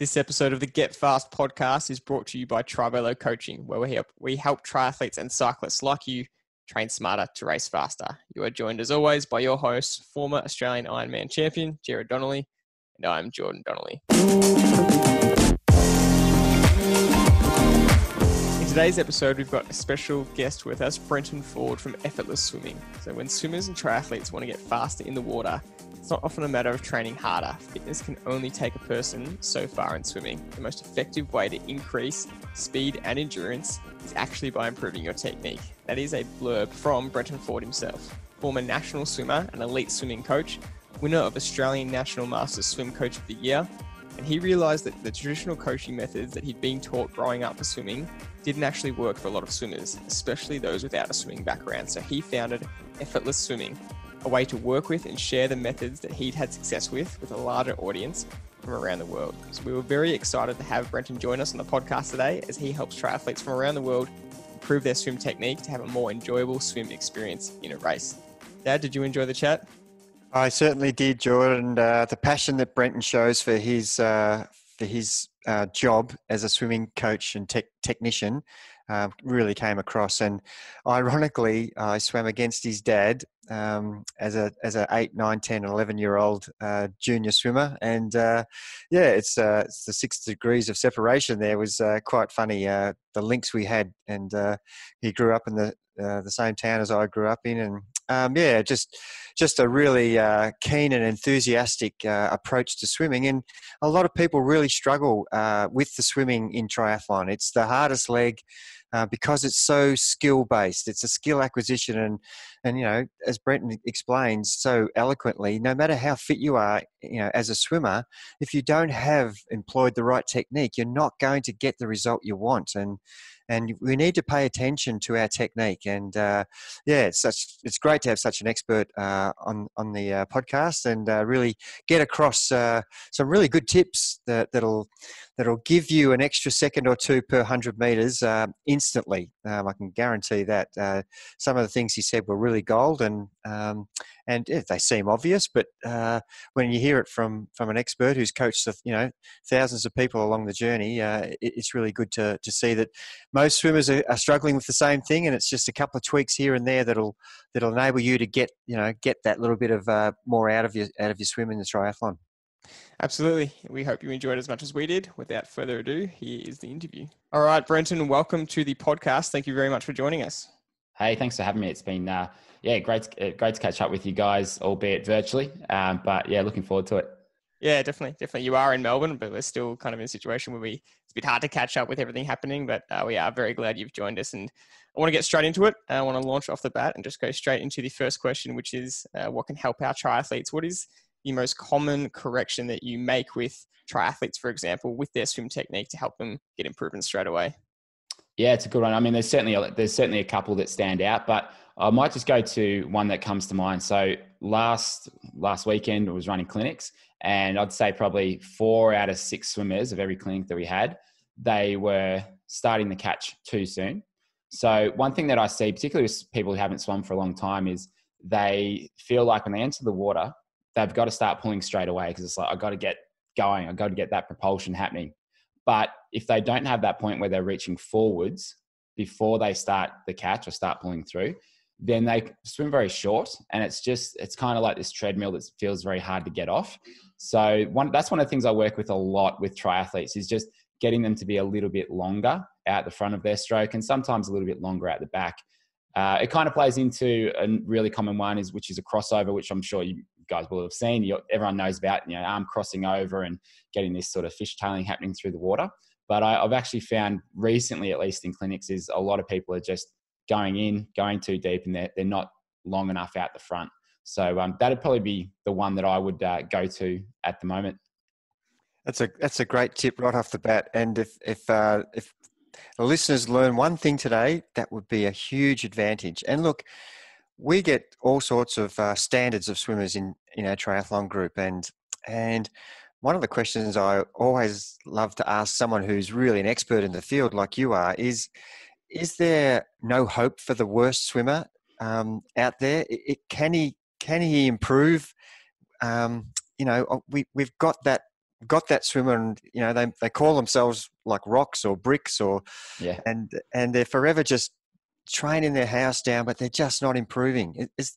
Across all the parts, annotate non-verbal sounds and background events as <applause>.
This episode of the Get Fast podcast is brought to you by Trivelo Coaching, where we help, we help triathletes and cyclists like you train smarter to race faster. You are joined as always by your host, former Australian Ironman champion, Jared Donnelly, and I'm Jordan Donnelly. In today's episode, we've got a special guest with us, Brenton Ford from Effortless Swimming. So, when swimmers and triathletes want to get faster in the water, it's not often a matter of training harder. Fitness can only take a person so far in swimming. The most effective way to increase speed and endurance is actually by improving your technique. That is a blurb from Brenton Ford himself, former national swimmer and elite swimming coach, winner of Australian National Masters Swim Coach of the Year. And he realized that the traditional coaching methods that he'd been taught growing up for swimming didn't actually work for a lot of swimmers, especially those without a swimming background. So he founded Effortless Swimming, a way to work with and share the methods that he'd had success with with a larger audience from around the world. So we were very excited to have Brenton join us on the podcast today as he helps triathletes from around the world improve their swim technique to have a more enjoyable swim experience in a race. Dad, did you enjoy the chat? I certainly did, Jordan. Uh, the passion that Brenton shows for his uh, for his uh, job as a swimming coach and te- technician um, really came across. And ironically, I swam against his dad um, as a as a 8, 9, 10, 11 year old uh, junior swimmer. And uh, yeah, it's, uh, it's the six degrees of separation there was uh, quite funny. Uh, the links we had, and uh, he grew up in the the same town as I grew up in, and um, yeah, just just a really uh, keen and enthusiastic uh, approach to swimming. And a lot of people really struggle uh, with the swimming in triathlon. It's the hardest leg uh, because it's so skill based. It's a skill acquisition, and and you know, as Brenton explains so eloquently, no matter how fit you are, you know, as a swimmer, if you don't have employed the right technique, you're not going to get the result you want. And and we need to pay attention to our technique. And uh, yeah, it's such it's great to have such an expert uh, on on the uh, podcast and uh, really get across uh, some really good tips that that'll that'll give you an extra second or two per hundred meters uh, instantly. Um, I can guarantee that. some of the things he said were really gold, and um, and yeah, they seem obvious, but uh, when you hear it from from an expert who's coached you know thousands of people along the journey, uh, it, it's really good to to see that most swimmers are, are, struggling with the same thing, and it's just a couple of tweaks here and there that'll that'll enable you to get you know get that little bit of uh, more out of your out of your swim in the triathlon. Absolutely. We hope you enjoyed as much as we did. Without further ado, here is the interview. All right, Brenton, welcome to the podcast. Thank you very much for joining us. Hey, thanks for having me. It's been uh, yeah, great, uh, great to catch up with you guys, albeit virtually. Um, but yeah, looking forward to it. Yeah, definitely, definitely. You are in Melbourne, but we're still kind of in a situation where we it's a bit hard to catch up with everything happening. But uh, we are very glad you've joined us, and I want to get straight into it. I want to launch off the bat and just go straight into the first question, which is uh, what can help our triathletes? What is the most common correction that you make with triathletes, for example, with their swim technique to help them get improvement straight away? Yeah, it's a good one. I mean, there's certainly a, there's certainly a couple that stand out, but I might just go to one that comes to mind. So last last weekend I was running clinics, and I'd say probably four out of six swimmers of every clinic that we had, they were starting the catch too soon. So one thing that I see, particularly with people who haven't swum for a long time, is they feel like when they enter the water, they've got to start pulling straight away because it's like I've got to get going, I've got to get that propulsion happening. But if they don't have that point where they're reaching forwards before they start the catch or start pulling through, then they swim very short. And it's just it's kind of like this treadmill that feels very hard to get off. So one that's one of the things i work with a lot with triathletes is just getting them to be a little bit longer out the front of their stroke and sometimes a little bit longer out the back. Uh, it kind of plays into a really common one is which is a crossover which i'm sure you guys will have seen you, everyone knows about you know arm crossing over and getting this sort of fishtailing happening through the water but I, i've actually found recently at least in clinics is a lot of people are just going in, going too deep, and they're, they're not long enough out the front. So um, that'd probably be the one that I would uh, go to at the moment. That's a that's a great tip right off the bat. And if if uh, if the listeners learn one thing today, that would be a huge advantage. And look, we get all sorts of uh, standards of swimmers in in our triathlon group, and and one of the questions I always love to ask someone who's really an expert in the field, like you are, is is there no hope for the worst swimmer um, out there? It, it, can he can he improve? Um, you know, uh, we we've got that got that swimmer, and you know they they call themselves like rocks or bricks or Yeah. and and they're forever just training their house down, but they're just not improving. Is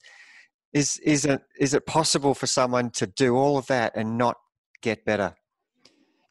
is is it is it possible for someone to do all of that and not get better?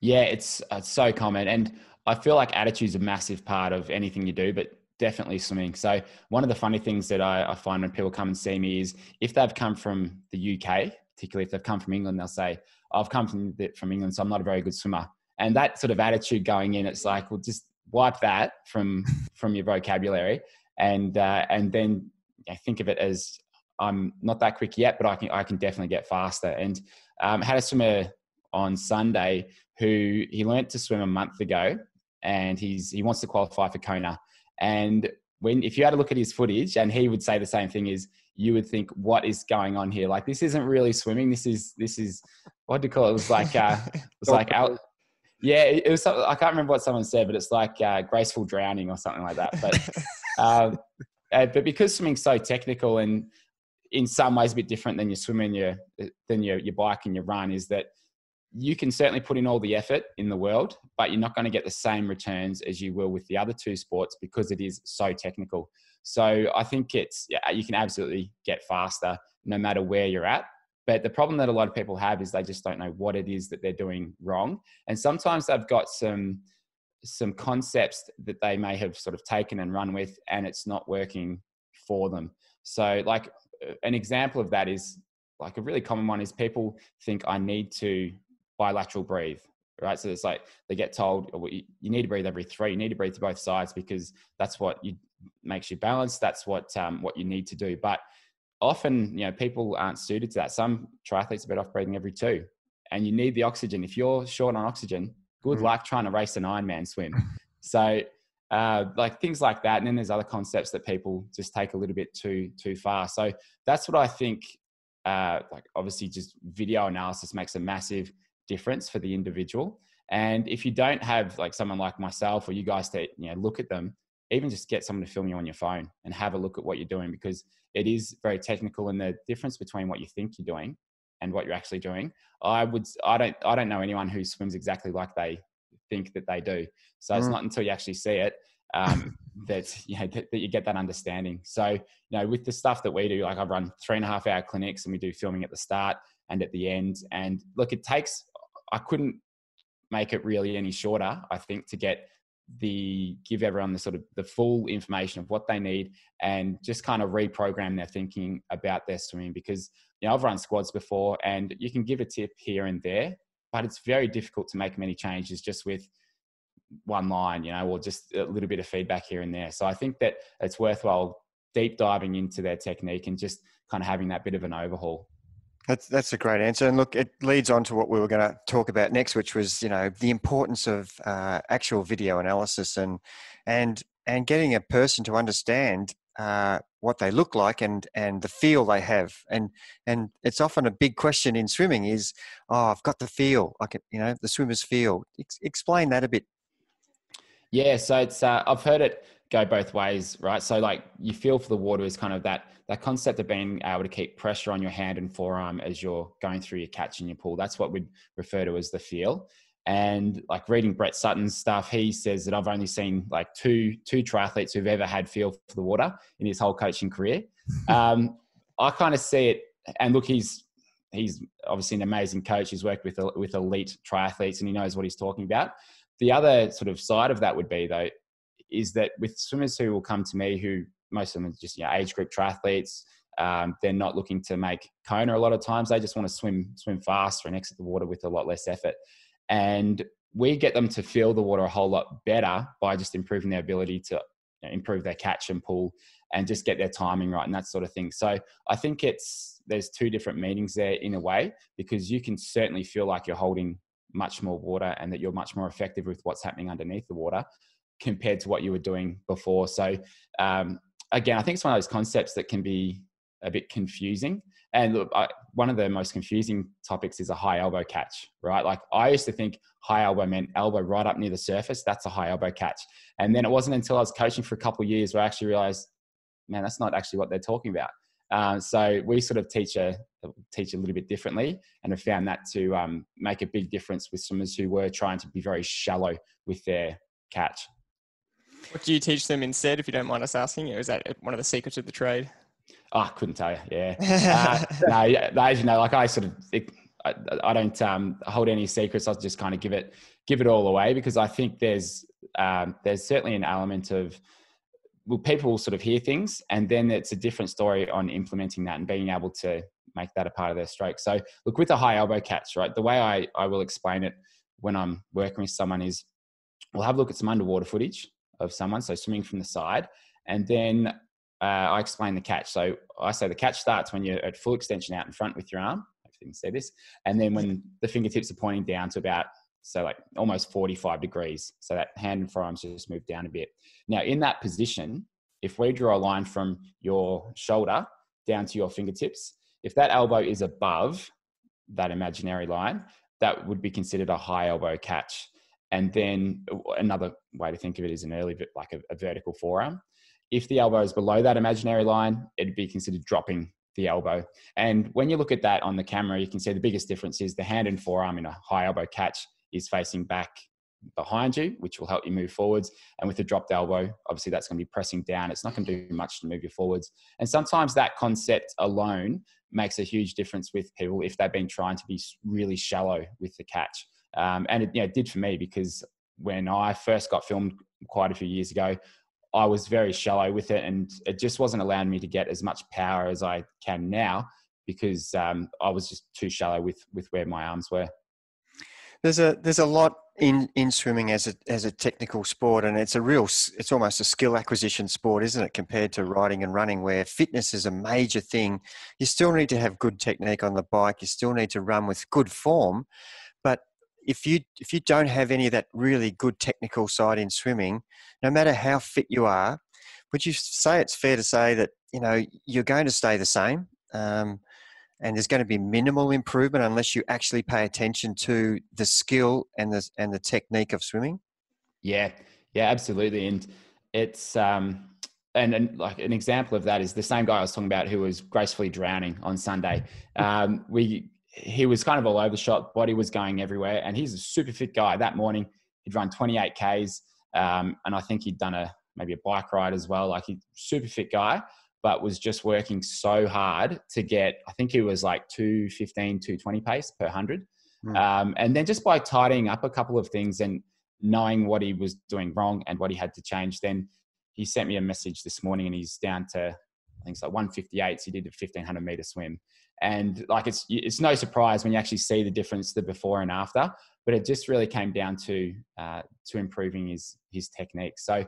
Yeah, it's it's so common, and I feel like attitude's a massive part of anything you do, but definitely swimming. So one of the funny things that I, I find when people come and see me is if they've come from the UK, particularly if they've come from England, they'll say, "I've come from the, from England, so I'm not a very good swimmer." And that sort of attitude going in, it's like, well, just wipe that from from your vocabulary, and uh, and then know, think of it as I'm not that quick yet, but I can I can definitely get faster. And um, had a swimmer on Sunday who he learnt to swim a month ago, and he's he wants to qualify for Kona. And when if you had a look at his footage, and he would say the same thing is you would think, what is going on here? Like this isn't really swimming. This is this is what do you call it? It was like uh, it was like out. Yeah, it was. I can't remember what someone said, but it's like uh, graceful drowning or something like that. But <laughs> um, uh, but because swimming's so technical and in some ways a bit different than your swimming, your than your your bike and your run, is that you can certainly put in all the effort in the world, but you're not going to get the same returns as you will with the other two sports because it is so technical. So I think it's yeah, you can absolutely get faster no matter where you're at. But the problem that a lot of people have is they just don't know what it is that they're doing wrong, and sometimes they've got some some concepts that they may have sort of taken and run with, and it's not working for them. So, like an example of that is like a really common one is people think I need to bilateral breathe, right? So it's like they get told oh, you need to breathe every three. You need to breathe to both sides because that's what you makes you balanced. That's what um, what you need to do. But often, you know, people aren't suited to that. Some triathletes are better off breathing every two, and you need the oxygen. If you're short on oxygen, good mm. luck trying to race an Ironman swim. <laughs> So. Uh, like things like that, and then there's other concepts that people just take a little bit too too far. So that's what I think. Uh, like obviously, just video analysis makes a massive difference for the individual. And if you don't have like someone like myself or you guys to you know look at them, even just get someone to film you on your phone and have a look at what you're doing because it is very technical and the difference between what you think you're doing and what you're actually doing. I would I don't I don't know anyone who swims exactly like they think that they do. So mm. it's not until you actually see it um, <laughs> that <laughs> you know that, that, you get that understanding. So you know with the stuff that we do, like I run three and a half hour clinics and we do filming at the start and at the end. And look, it takes I couldn't make it really any shorter. I think to get the give everyone the sort of the full information of what they need and just kind of reprogram their thinking about their swimming because you know I've run squads before and you can give a tip here and there but it's very difficult to make many changes just with one line you know or just a little bit of feedback here and there. So I think that it's worthwhile deep diving into their technique and just kind of having that bit of an overhaul. That's that's a great answer, and look, it leads on to what we were going to talk about next, which was you know the importance of uh, actual video analysis and and and getting a person to understand uh, what they look like and and the feel they have, and and it's often a big question in swimming is, oh, I've got the feel, can, you know, the swimmer's feel. Ex- explain that a bit. Yeah, so it's uh, I've heard it go both ways, right? So like you feel for the water is kind of that that concept of being able to keep pressure on your hand and forearm as you're going through your catch in your pool. That's what we'd refer to as the feel. And like reading Brett Sutton's stuff, he says that I've only seen like two two triathletes who've ever had feel for the water in his whole coaching career. <laughs> Um, I kind of see it, and look, he's he's obviously an amazing coach. He's worked with with elite triathletes, and he knows what he's talking about. The other sort of side of that would be though is that with swimmers who will come to me who most of them are just you know, age group triathletes. Um, they're not looking to make Kona a lot of times. They just want to swim swim faster and exit the water with a lot less effort. And we get them to feel the water a whole lot better by just improving their ability to improve their catch and pull and just get their timing right and that sort of thing. So I think it's there's two different meanings there in a way because you can certainly feel like you're holding much more water and that you're much more effective with what's happening underneath the water compared to what you were doing before. So um, again, I think it's one of those concepts that can be a bit confusing. And look, I, one of the most confusing topics is a high elbow catch, right? Like I used to think high elbow meant elbow right up near the surface. That's a high elbow catch. And then it wasn't until I was coaching for a couple years where I actually realized, man, that's not actually what they're talking about. Uh, so we sort of teach a teach a little bit differently, and have found that to um, make a big difference with swimmers who were trying to be very shallow with their catch. What do you teach them instead, if you don't mind us asking? Or is that one of the secrets of the trade? Oh, I couldn't tell you. Yeah. <laughs> uh, no, as you know, like I sort of, it, I, I, don't um, hold any secrets. I'll just kind of give it, give it all away because I think there's, um, there's certainly an element of, well, people will sort of hear things and then it's a different story on implementing that and being able to make that a part of their stroke. So look with the high elbow catch, right? The way I, I will explain it when I'm working with someone is we'll have a look at some underwater footage of someone, so swimming from the side, and then uh, I explain the catch. So I say the catch starts when you're at full extension out in front with your arm. If you can see this, and then when the fingertips are pointing down to about so like almost 45 degrees. So that hand and forearms just move down a bit. Now in that position, if we draw a line from your shoulder down to your fingertips, if that elbow is above that imaginary line, that would be considered a high elbow catch. And then another way to think of it is an early, bit like a, a vertical forearm. If the elbow is below that imaginary line, it'd be considered dropping the elbow. And when you look at that on the camera, you can see the biggest difference is the hand and forearm in a high elbow catch is facing back behind you, which will help you move forwards. And with the dropped elbow, obviously that's going to be pressing down. It's not going to do much to move you forwards. And sometimes that concept alone makes a huge difference with people if they've been trying to be really shallow with the catch. Um, and it, you know, it did for me because when I first got filmed quite a few years ago, I was very shallow with it, and it just wasn't allowing me to get as much power as I can now because um, I was just too shallow with with where my arms were. There's a there's a lot in in swimming as a as a technical sport, and it's a real it's almost a skill acquisition sport, isn't it? Compared to riding and running, where fitness is a major thing. You still need to have good technique on the bike. You still need to run with good form, if you if you don't have any of that really good technical side in swimming, no matter how fit you are, would you say it's fair to say that you know you're going to stay the same, um, and there's going to be minimal improvement unless you actually pay attention to the skill and the and the technique of swimming? Yeah, yeah, absolutely, and it's um, and, and like an example of that is the same guy I was talking about who was gracefully drowning on Sunday. <laughs> Um, we he was kind of all over the shop, body was going everywhere, and he's a super fit guy. That morning, he'd run 28 Ks, um, and I think he'd done a maybe a bike ride as well. Like he's super fit guy, but was just working so hard to get. I think he was like 215, 220 pace per hundred, mm. um, and then just by tidying up a couple of things and knowing what he was doing wrong and what he had to change, then he sent me a message this morning, and he's down to I think it's like 158. So he did a 1500 meter swim and like it's it's no surprise when you actually see the difference the before and after but it just really came down to uh, to improving his his technique. So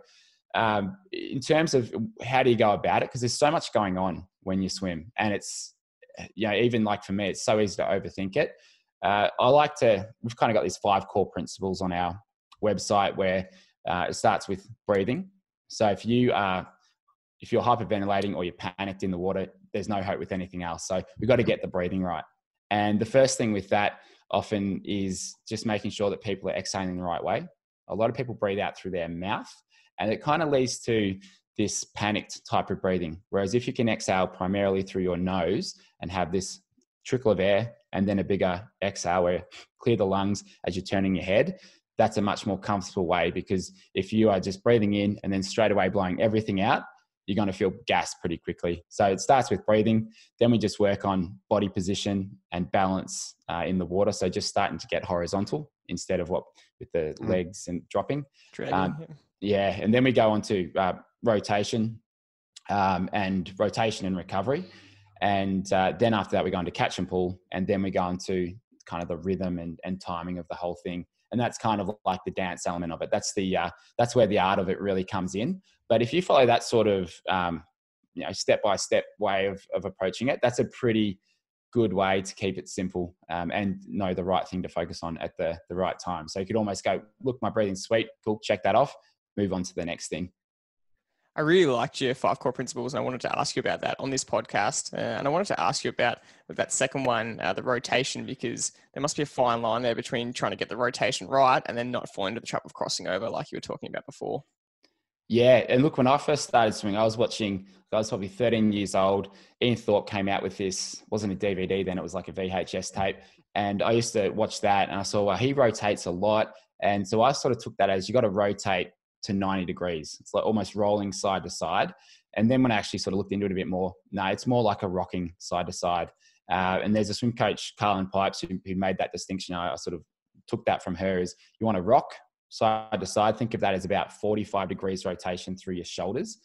um, in terms of how do you go about it? Because there's so much going on when you swim and it's you know even like for me it's so easy to overthink it. Uh, i like to we've kind of got these five core principles on our website where uh, it starts with breathing. So if you are if you're hyperventilating or you're panicked in the water there's no hope with anything else. So we've got to get the breathing right. And the first thing with that often is just making sure that people are exhaling the right way. A lot of people breathe out through their mouth, and it kind of leads to this panicked type of breathing. Whereas if you can exhale primarily through your nose and have this trickle of air and then a bigger exhale where clear the lungs as you're turning your head, that's a much more comfortable way because if you are just breathing in and then straight away blowing everything out, you're going to feel gas pretty quickly. So it starts with breathing. Then we just work on body position and balance uh, in the water. So just starting to get horizontal instead of what with the mm. legs and dropping. Um, yeah. And then we go on to uh, rotation um, and rotation and recovery. And uh, then after that, we go into catch and pull. And then we go into kind of the rhythm and, and timing of the whole thing and that's kind of like the dance element of it. That's the uh, that's where the art of it really comes in. But if you follow that sort of um, you know step by step way of of approaching it, that's a pretty good way to keep it simple um, and know the right thing to focus on at the the right time. So you could almost go, look, my breathing's sweet, cool, check that off, move on to the next thing. I really liked your five core principles, and I wanted to ask you about that on this podcast. Uh, and I wanted to ask you about that second one, uh, the rotation, because there must be a fine line there between trying to get the rotation right and then not fall into the trap of crossing over, like you were talking about before. Yeah, and look, when I first started swimming, I was watching. I was probably 13 years old. Ian Thorpe came out with this. wasn't a DVD then; it was like a VHS tape. And I used to watch that, and I saw well, he rotates a lot, and so I sort of took that as you got to rotate to 90 degrees. It's like almost rolling side to side. And then when I actually sort of looked into it a bit more, no, it's more like a rocking side to side. Uh, and there's a swim coach, Karlyn Pipes, who, who made that distinction. I, I sort of took that from her is you want to rock side to side. Think of that as about 45 degrees rotation through your shoulders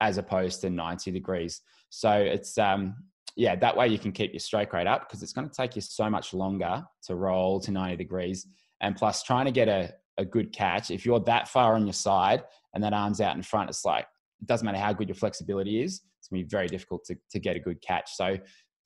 as opposed to 90 degrees. So it's, um, yeah, that way you can keep your stroke rate up because it's going to take you so much longer to roll to 90 degrees. And plus, trying to get a, a good catch, if you're that far on your side and that arm's out in front, it's like, it doesn't matter how good your flexibility is, it's going to be very difficult to, to get a good catch. So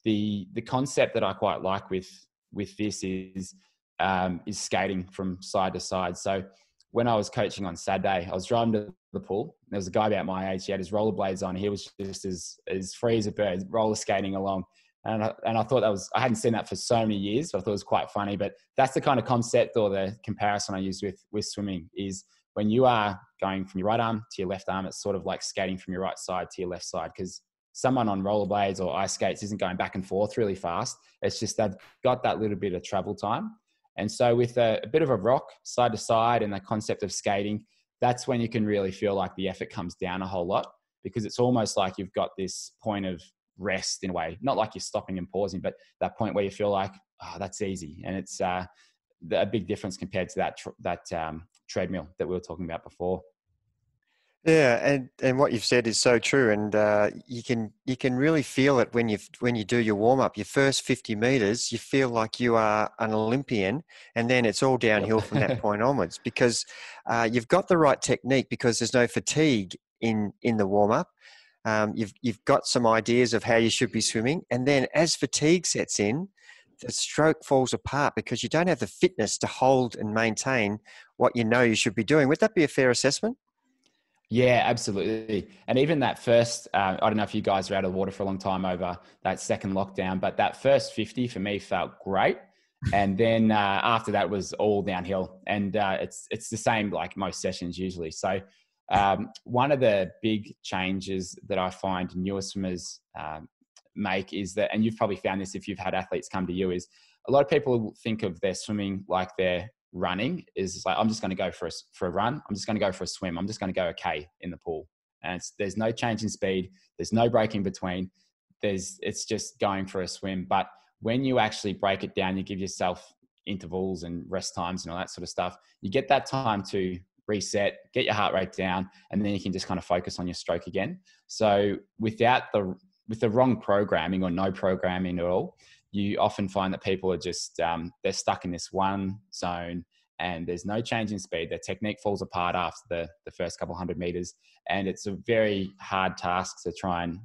the the concept that I quite like with with this is um, is skating from side to side. So when I was coaching on Saturday, I was driving to the pool. There was a guy about my age. He had his rollerblades on. He was just as as free as a bird, roller skating along. And I, and I thought that was I hadn't seen that for so many years. So I thought it was quite funny. But that's the kind of concept or the comparison I use with with swimming is when you are going from your right arm to your left arm, it's sort of like skating from your right side to your left side because someone on rollerblades or ice skates isn't going back and forth really fast. It's just they've got that little bit of travel time. And so, with a, a, bit of a rock side to side and the concept of skating, that's when you can really feel like the effort comes down a whole lot because it's almost like you've got this point of rest in a way, not like you're stopping and pausing, but that point where you feel like, oh, that's easy. And it's uh, a big difference compared to that, tr- that um, treadmill that we were talking about before. Yeah, and, and what you've said is so true, and uh, you can you can really feel it when you when you do your warm up. Your first fifty meters, you feel like you are an Olympian, and then it's all downhill from that <laughs> point onwards because uh, you've got the right technique because there's no fatigue in in the warm up. Um, you've you've got some ideas of how you should be swimming, and then as fatigue sets in, the stroke falls apart because you don't have the fitness to hold and maintain what you know you should be doing. Would that be a fair assessment? Yeah, absolutely. And even that first, uh, I don't know if you guys were out of the water for a long time over that second lockdown, but that first 50 for me felt great. And then uh, after that was all downhill. And uh, it's, it's the same like most sessions usually. So um, one of the big changes that I find newer swimmers um, make is that, and you've probably found this if you've had athletes come to you, is a lot of people think of their swimming like they're running is like I'm just going to go for a for a run. I'm just going to go for a swim. I'm just going to go okay in the pool, and there's no change in speed. There's no break in between. There's it's just going for a swim. But when you actually break it down, you give yourself intervals and rest times and all that sort of stuff. You get that time to reset, get your heart rate down, and then you can just kind of focus on your stroke again. So without the with the wrong programming or no programming at all, you often find that people are just um, they're stuck in this one zone and there's no change in speed. Their technique falls apart after the, the first couple hundred meters. And it's a very hard task to try and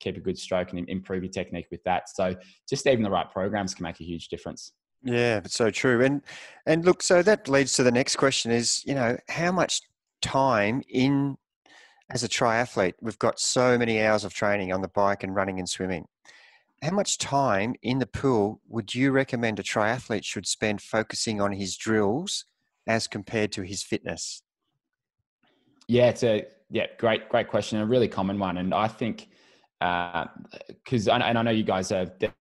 keep a good stroke and improve your technique with that. So just even the right programs can make a huge difference. Yeah it's so true. And and look so that leads to the next question is you know how much time in as a triathlete we've got so many hours of training on the bike and running and swimming how much time in the pool would you recommend a triathlete should spend focusing on his drills as compared to his fitness? Yeah, it's a yeah, great, great question, a really common one, and I think because uh, and I know you guys are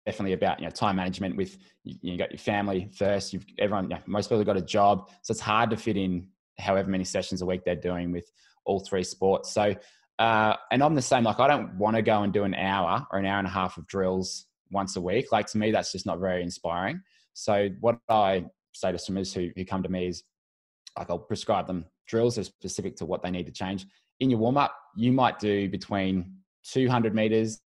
definitely about you know time management with you, got your family first. You've everyone, you know, most people have got a job, so it's hard to fit in however many sessions a week they're doing with all three sports. So uh, and I'm the same. Like, I don't want to go and do an hour or an hour and a half of drills once a week. Like, to me, that's just not very inspiring. So, what I say to swimmers who, who come to me is, like, I'll prescribe them drills that are specific to what they need to change. In your warm up, you might do between 200 meters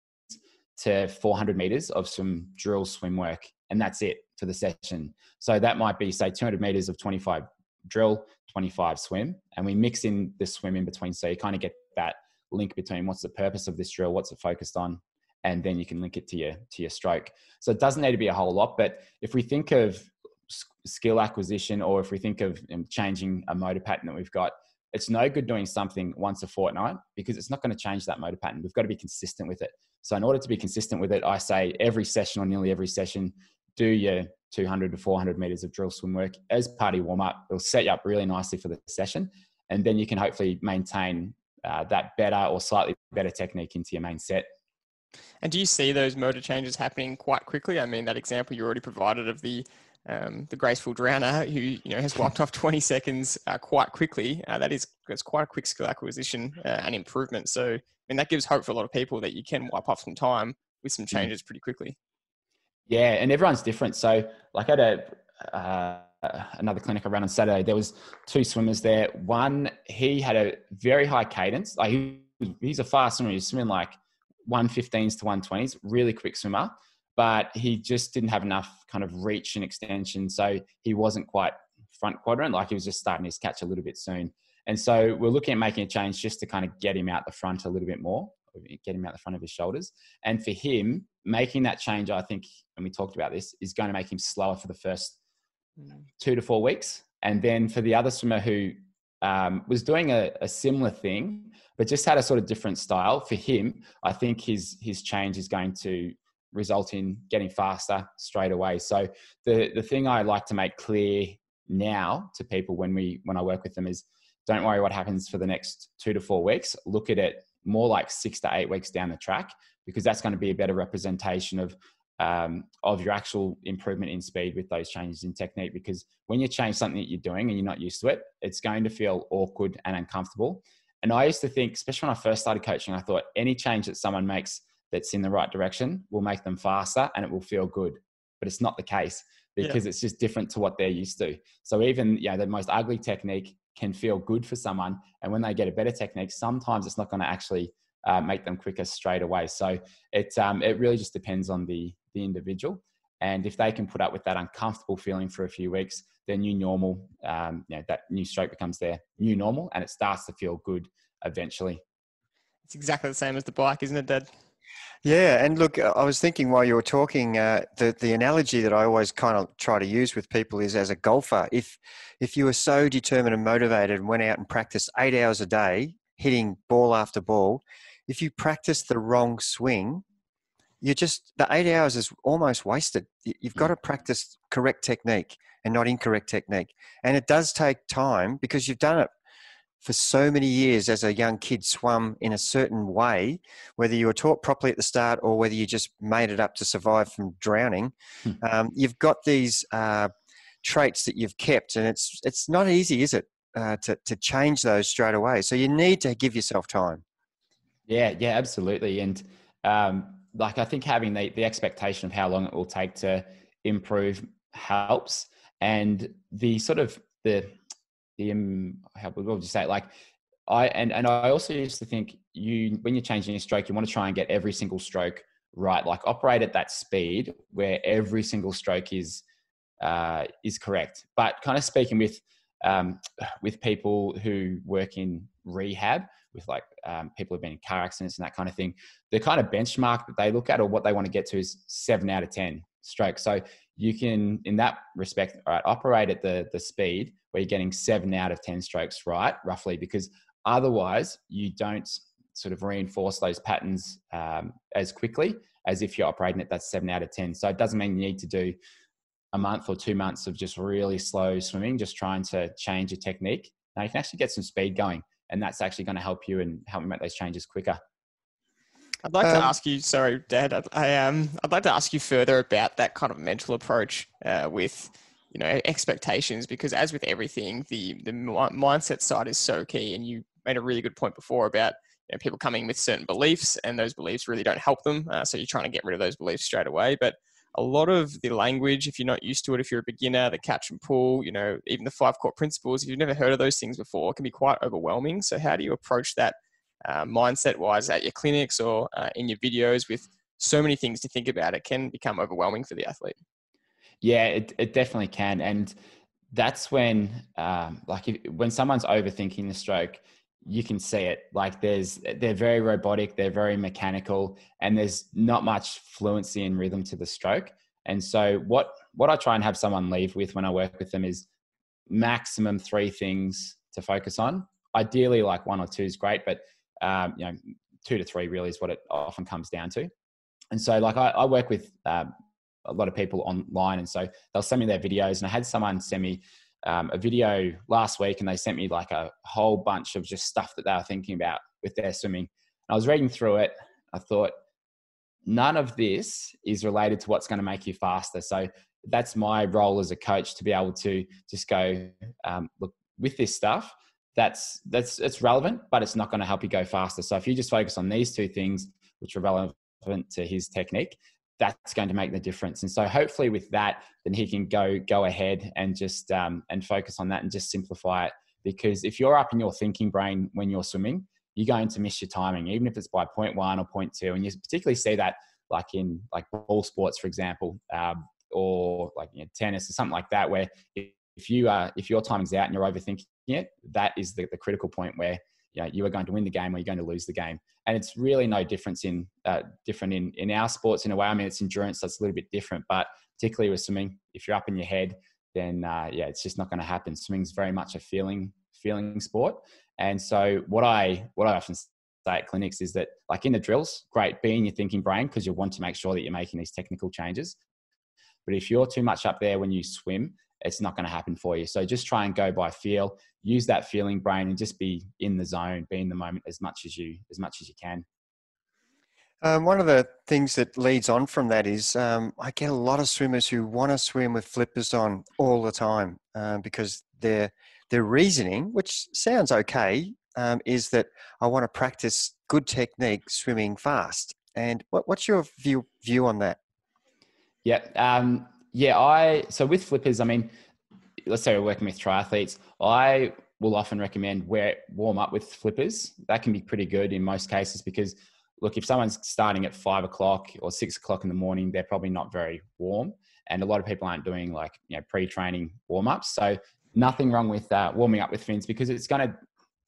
to 400 meters of some drill swim work, and that's it for the session. So, that might be, say, 200 meters of 25 drill, 25 swim, and we mix in the swim in between. So, you kind of get that link between what's the purpose of this drill, what's it focused on, and then you can link it to your to your stroke. So it doesn't need to be a whole lot, but if we think of skill acquisition or if we think of um, changing a motor pattern that we've got, it's no good doing something once a fortnight because it's not going to change that motor pattern. We've got to be consistent with it. So in order to be consistent with it, I say every session or nearly every session, do your 200 to 400 meters of drill swim work as party warm up. It'll set you up really nicely for the session. And then you can hopefully maintain uh, that better or slightly better technique into your main set. And do you see those motor changes happening quite quickly? I mean, that example you already provided of the um, the graceful drowner who you know has wiped off 20 seconds uh, quite quickly. Uh, that is that's quite a quick skill acquisition uh, and improvement. So, I mean, that gives hope for a lot of people that you can wipe off some time with some mm. changes pretty quickly. Yeah, and everyone's different. So, like, I had a uh, another clinic around on Saturday. There was two swimmers there. One, he had a very high cadence. Like, he, he's a fast swimmer. He's swimming like 115s to 120s, really quick swimmer but he just didn't have enough kind of reach and extension. So he wasn't quite front quadrant, like he was just starting his catch a little bit soon. And so we're looking at making a change just to kind of get him out the front a little bit more, get him out the front of his shoulders. And for him, making that change, I think, and we talked about this, is going to make him slower for the first. Two to four weeks. And then for the other swimmer who um, was doing a, a, similar thing, but just had a sort of different style, for him, I think his his change is going to result in getting faster straight away. So the the thing I like to make clear now to people when we when I work with them is don't worry what happens for the next two to four weeks. Look at it more like six to eight weeks down the track because that's going to be a better representation of um, of your actual improvement in speed with those changes in technique. Because when you change something that you're doing and you're not used to it, it's going to feel awkward and uncomfortable. And I used to think, especially when I first started coaching, I thought any change that someone makes that's in the right direction will make them faster and it will feel good. But it's not the case because yeah. it's just different to what they're used to. So even you know the most ugly technique can feel good for someone, and when they get a better technique, sometimes it's not going to actually uh, make them quicker straight away. So it um, it really just depends on the the individual, and if they can put up with that uncomfortable feeling for a few weeks, their new normal, um, you know, that new stroke becomes their new normal, and it starts to feel good eventually. It's exactly the same as the bike, isn't it, Dad? Yeah, and look, I was thinking while you were talking, uh, the the analogy that I always kind of try to use with people is as a golfer. If if you were so determined and motivated and went out and practiced eight hours a day, hitting ball after ball, if you practice the wrong swing, you just the eight hours is almost wasted. You've got to practice correct technique and not incorrect technique, and it does take time because you've done it for so many years as a young kid swum in a certain way, whether you were taught properly at the start or whether you just made it up to survive from drowning, hmm. um, you've got these uh, traits that you've kept, and it's it's not easy, is it, uh, to to change those straight away? So you need to give yourself time. Yeah, yeah, absolutely, and um, like I think having the the expectation of how long it will take to improve helps, and the sort of the the um, how would you say like I and and I also used to think you when you're changing your stroke, you want to try and get every single stroke right. Like operate at that speed where every single stroke is uh, is correct. But kind of speaking with um, with people who work in rehab, with like um, people who've been in car accidents and that kind of thing, the kind of benchmark that they look at or what they want to get to is seven out of ten strokes. So you can, in that respect, all right, operate at the the speed where you're getting seven out of 10 strokes right, roughly, because otherwise you don't sort of reinforce those patterns um, as quickly as if you're operating at that seven out of 10. So it doesn't mean you need to do a month or two months of just really slow swimming, just trying to change your technique. Now you can actually get some speed going, and that's actually going to help you and help you make those changes quicker. I'd like um, to ask you, sorry, Dad. I, I um, I'd like to ask you further about that kind of mental approach uh, with you know expectations because as with everything the the mindset side is so key and you made a really good point before about you know, people coming with certain beliefs and those beliefs really don't help them uh, so you're trying to get rid of those beliefs straight away but a lot of the language if you're not used to it if you're a beginner the catch and pull you know even the five core principles if you've never heard of those things before can be quite overwhelming. So how do you approach that uh, mindset wise at your clinics or uh, in your videos with so many things to think about? It can become overwhelming for the athlete. Yeah, it, it definitely can. And that's when, um, like, if, when someone's overthinking the stroke, you can see it. Like, there's, they're very robotic, they're very mechanical, and there's not much fluency and rhythm to the stroke. And so, what, what I try and have someone leave with when I work with them is maximum three things to focus on. Ideally, like one or two is great, but um, you know, two to three really is what it often comes down to. And so, like, I, I work with um, a lot of people online, and so they'll send me their videos. And I had someone send me um, a video last week, and they sent me like a whole bunch of just stuff that they were thinking about with their swimming. And I was reading through it. I thought, none of this is related to what's going to make you faster. So that's my role as a coach to be able to just go um, look with this stuff. That's that's it's relevant, but it's not going to help you go faster. So if you just focus on these two things, which are relevant to his technique, that's going to make the difference. And so hopefully with that, then he can go go ahead and just um, and focus on that and just simplify it. Because if you're up in your thinking brain when you're swimming, you're going to miss your timing, even if it's by point one or point two. And you particularly see that like in like ball sports, for example, um, or like you know, tennis or something like that, where if you are if your timing's out and you're overthinking it, that is the, the critical point where you, know, you are going to win the game or you're going to lose the game. And it's really no difference in uh, different in in our sports in a way. I mean, it's endurance that's a little bit different, but particularly with swimming, if you're up in your head, then uh, yeah, it's just not going to happen. Swimming's very much a feeling feeling sport, and so what I what I often say at clinics is that like in the drills, great, be in your thinking brain because you want to make sure that you're making these technical changes. But if you're too much up there when you swim, it's not going to happen for you. So just try and go by feel, use that feeling brain and just be in the zone, be in the moment as much as you as much as you can. Um, one of the things that leads on from that is um, I get a lot of swimmers who want to swim with flippers on all the time uh, because their their reasoning, which sounds okay, um, is that I want to practice good technique swimming fast. And what, what's your view view on that? Yeah, um, yeah. I so with flippers, I mean, let's say we're working with triathletes. I will often recommend wear warm up with flippers. That can be pretty good in most cases because look, if someone's starting at five o'clock or six o'clock in the morning, they're probably not very warm. And a lot of people aren't doing like you know pre-training warm ups. So nothing wrong with uh, warming up with fins because it's going to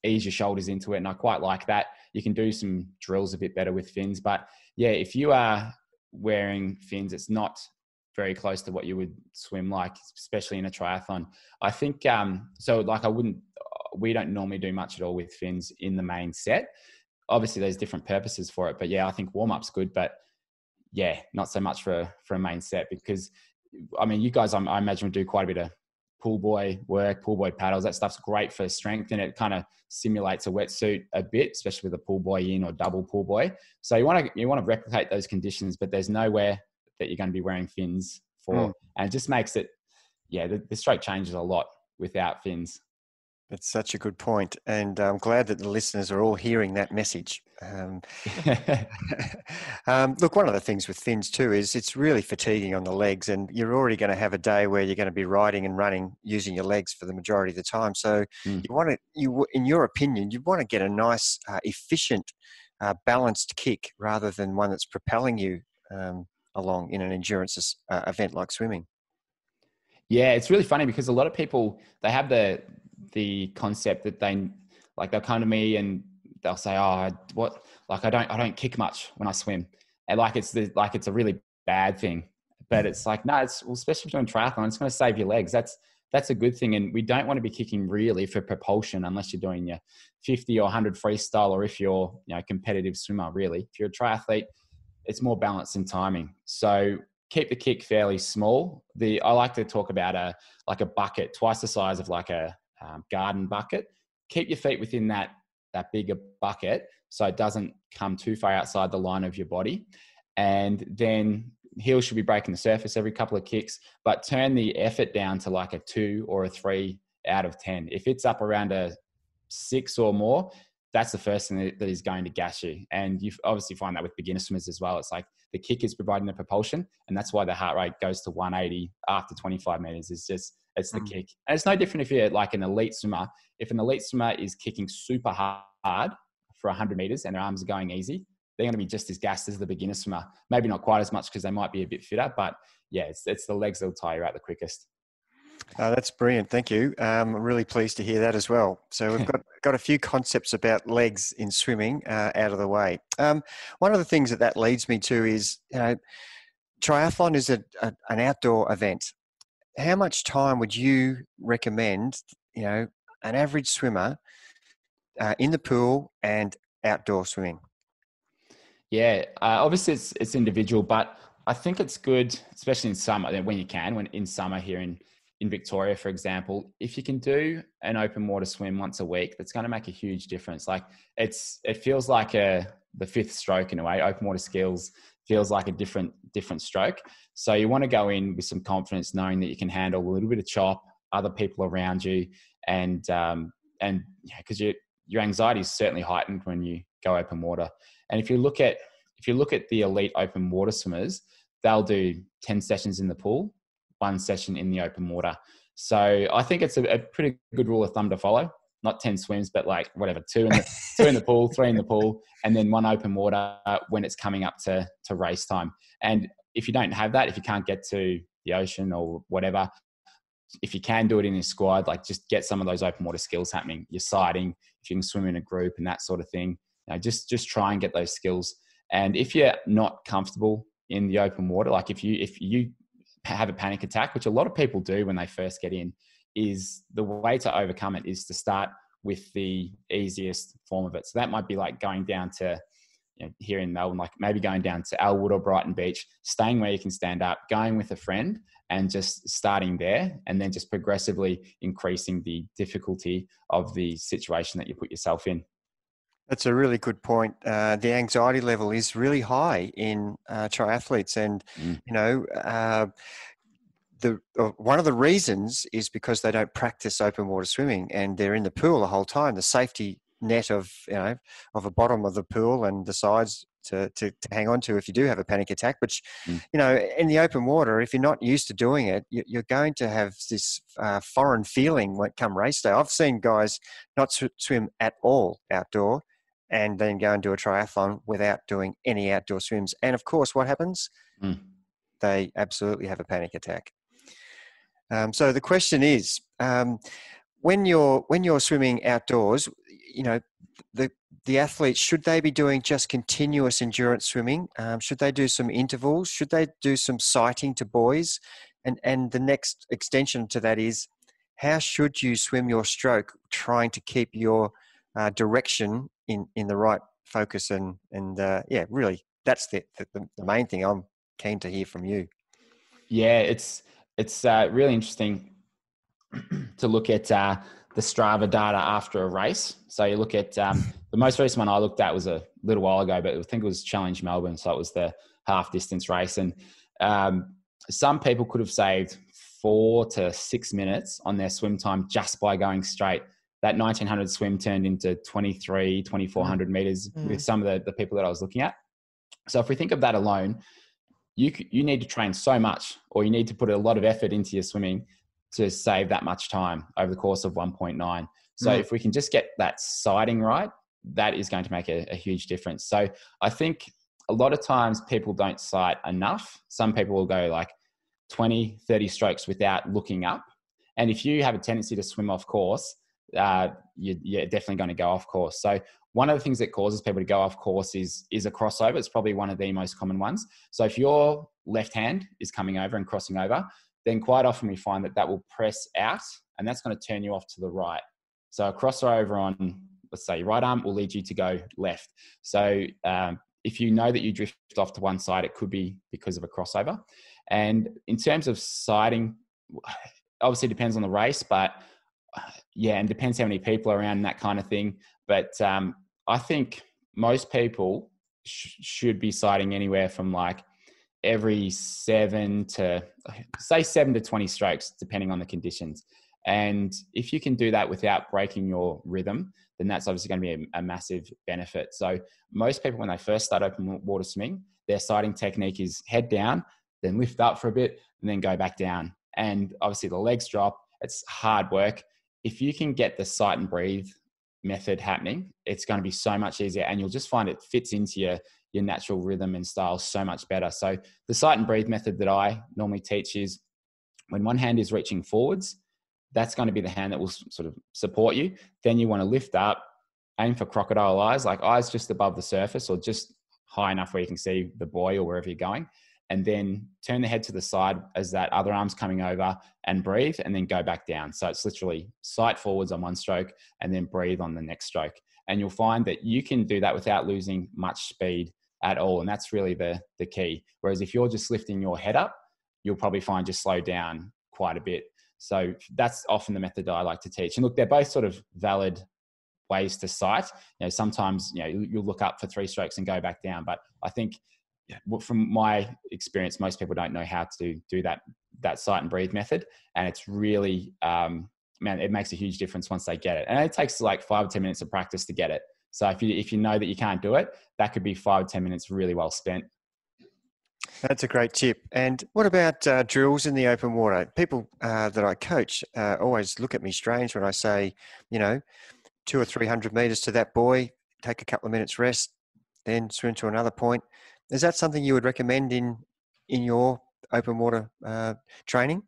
ease your shoulders into it. And I quite like that. You can do some drills a bit better with fins. But yeah, if you are wearing fins, it's not very close to what you would swim like, especially in a triathlon. I think um, so. Like I wouldn't. We don't normally do much at all with fins in the main set. Obviously, there's different purposes for it, but yeah, I think warm up's good. But yeah, not so much for for a main set because I mean, you guys, I imagine, would do quite a bit of pull buoy work, pull buoy paddles. That stuff's great for strength and it kind of simulates a wetsuit a bit, especially with a pull buoy in or double pull buoy. So you want to you want to replicate those conditions, but there's nowhere that you're going to be wearing fins for, mm. and it just makes it yeah the, the stroke changes a lot without fins. That's such a good point, and I'm glad that the listeners are all hearing that message. Um, <laughs> <laughs> um, look, one of the things with fins too is it's really fatiguing on the legs, and you're already going to have a day where you're going to be riding and running using your legs for the majority of the time. So mm. you want to, you in your opinion, you want to get a nice, uh, efficient, uh, balanced kick rather than one that's propelling you um, along in an endurance uh, event like swimming. Yeah, it's really funny because a lot of people they have the the concept that they like they'll come to me and they'll say, "Oh, what? Like I don't I don't kick much when I swim," and like it's the, like it's a really bad thing. But it's like no, it's well, especially if you're doing triathlon, it's going to save your legs. That's that's a good thing, and we don't want to be kicking really for propulsion unless you're doing your 50 or 100 freestyle, or if you're you know competitive swimmer. Really, if you're a triathlete, it's more balance and timing. So keep the kick fairly small. The I like to talk about a like a bucket twice the size of like a um, garden bucket. Keep your feet within that that bigger bucket so it doesn't come too far outside the line of your body. And then heels should be breaking the surface every couple of kicks, but turn the effort down to like a two or a three out of 10. If it's up around a six or more, that's the first thing that is going to gas you. And you obviously find that with beginner swimmers as well. It's like the kick is providing the propulsion, and that's why the heart rate goes to 180 after 25 meters. It's just it's the mm. kick, and it's no different if you're like an elite swimmer. If an elite swimmer is kicking super hard for 100 meters and their arms are going easy, they're going to be just as gassed as the beginner swimmer. Maybe not quite as much because they might be a bit fitter, but yeah, it's, it's the legs that'll tire you out the quickest. Uh, that's brilliant. Thank you. Um, I'm really pleased to hear that as well. So we've <laughs> got got a few concepts about legs in swimming uh, out of the way. Um, one of the things that that leads me to is, you know, triathlon is a, a, an outdoor event. How much time would you recommend, you know, an average swimmer uh, in the pool and outdoor swimming? Yeah, uh, obviously it's it's individual, but I think it's good, especially in summer when you can. When in summer here in in Victoria, for example, if you can do an open water swim once a week, that's going to make a huge difference. Like it's, it feels like a the fifth stroke in a way. Open water skills feels like a different different stroke. So you want to go in with some confidence, knowing that you can handle a little bit of chop, other people around you, and um, and because your your anxiety is certainly heightened when you go open water. And if you look at if you look at the elite open water swimmers, they'll do ten sessions in the pool, one session in the open water. So I think it's a, a pretty good rule of thumb to follow. Not ten swims, but like whatever, two in the <laughs> two in the pool, three in the pool, and then one open water when it's coming up to to race time. And if you don't have that, if you can't get to the ocean or whatever, if you can do it in your squad, like just get some of those open water skills happening. Your sighting, if you can swim in a group and that sort of thing. You know, just just try and get those skills. And if you're not comfortable in the open water, like if you if you have a panic attack, which a lot of people do when they first get in, is the way to overcome it is to start with the easiest form of it. So that might be like going down to you know, here in Melbourne, like maybe going down to Elwood or Brighton Beach, staying where you can stand up, going with a friend, and just starting there, and then just progressively increasing the difficulty of the situation that you put yourself in. That's a really good point. Uh, the anxiety level is really high in uh, triathletes, and mm. you know, uh, the uh, one of the reasons is because they don't practice open water swimming, and they're in the pool the whole time. The safety net of you know of the bottom of the pool and the sides to, to, to hang on to if you do have a panic attack. Which mm. you know, in the open water, if you're not used to doing it, you're going to have this uh, foreign feeling when come race day. I've seen guys not swim at all outdoor and then go and do a triathlon without doing any outdoor swims. And of course, what happens? Mm. They absolutely have a panic attack. Um, so the question is, um, when you're when you're swimming outdoors, you know the the athletes should they be doing just continuous endurance swimming? Um, should they do some intervals? Should they do some sighting to buoys? And and the next extension to that is, how should you swim your stroke, trying to keep your uh, direction in in the right focus and and uh, yeah, really that's the, the, the main thing. I'm keen to hear from you. Yeah, it's it's uh, really interesting <clears throat> to look at uh, the Strava data after a race. So you look at um, <laughs> the most recent one I looked at was a little while ago, but I think it was Challenge Melbourne, so it was the half distance race, and um, some people could have saved four to six minutes on their swim time just by going straight that 1900 swim turned into 23 2400 mm. meters mm. with some of the, the people that i was looking at so if we think of that alone you you need to train so much or you need to put a lot of effort into your swimming to save that much time over the course of 1.9 so mm. if we can just get that sighting right that is going to make a, a huge difference so i think a lot of times people don't sight enough some people will go like 20 30 strokes without looking up and if you have a tendency to swim off course uh, you, are definitely going to go off course. So one of the things that causes people to go off course is is a crossover. It's probably one of the most common ones. So if your left hand is coming over and crossing over, then quite often we find that that will press out, and that's going to turn you off to the right. So a crossover on, let's say, your right arm will lead you to go left. So um, if you know that you drift off to one side, it could be because of a crossover. And in terms of sighting, obviously depends on the race, but yeah, and depends how many people are around and that kind of thing. But um, I think most people sh- should be sighting anywhere from like every seven to say seven to 20 strokes, depending on the conditions. And if you can do that without breaking your rhythm, then that's obviously going to be a, a, massive benefit. So most people, when they first start open water swimming, their sighting technique is head down, then lift up for a bit, and then go back down. And obviously the legs drop. It's hard work if you can get the sight and breathe method happening, it's going to be so much easier and you'll just find it fits into your, your natural rhythm and style so much better. So, the sight and breathe method that I normally teach is when one hand is reaching forwards, that's going to be the hand that will sort of support you. Then you want to lift up, aim for crocodile eyes, like eyes just above the surface or just high enough where you can see the buoy or wherever you're going and then turn the head to the side as that other arm's coming over and breathe and then go back down. So it's literally sight forwards on one stroke and then breathe on the next stroke. And you'll find that you can do that without losing much speed at all. And that's really the, the key. Whereas if you're just lifting your head up, you'll probably find you slow down quite a bit. So that's often the method I like to teach. And look, they're both sort of valid ways to sight. You know, sometimes you know you'll look up for three strokes and go back down, but I think from my experience, most people don't know how to do that that sight and breathe method, and it's really um, man, it makes a huge difference once they get it. And it takes like five or ten minutes of practice to get it. So if you if you know that you can't do it, that could be five or ten minutes really well spent. That's a great tip. And what about uh, drills in the open water? People uh, that I coach uh, always look at me strange when I say, you know, two or three hundred meters to that buoy, take a couple of minutes rest, then swim to another point. Is that something you would recommend in in your open water uh, training?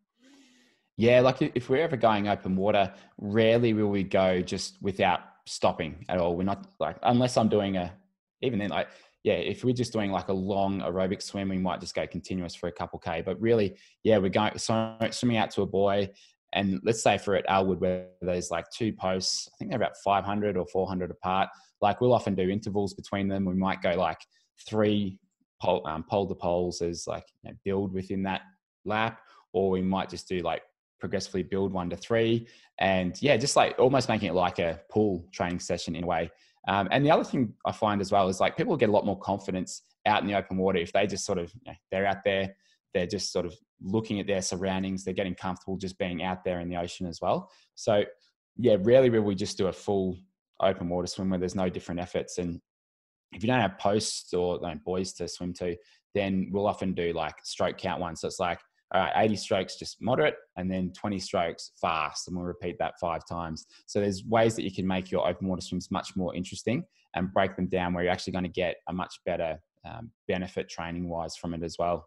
Yeah, like if we're ever going open water, rarely will we go just without stopping at all. We're not like unless I'm doing a even then like yeah, if we're just doing like a long aerobic swim, we might just go continuous for a couple k. But really, yeah, we're going so swimming out to a buoy, and let's say for at Elwood where there's like two posts, I think they're about 500 or 400 apart. Like we'll often do intervals between them. We might go like three pole, um, pole to poles as like you know, build within that lap, or we might just do like progressively build one to three, and yeah, just like almost making it like a pool training session in a way. Um, and the other thing I find as well is like people get a lot more confidence out in the open water if they just sort of you know, they're out there, they're just sort of looking at their surroundings, they're getting comfortable just being out there in the ocean as well. So yeah, rarely will we just do a full open water swim where there's no different efforts. And if you don't have posts or like, buoys to swim to, then we'll often do like stroke count one. So it's like all right, 80 strokes just moderate, and then 20 strokes fast, and we'll repeat that five times. So there's ways that you can make your open water swims much more interesting and break them down where you're actually going to get a much better um, benefit training wise from it as well.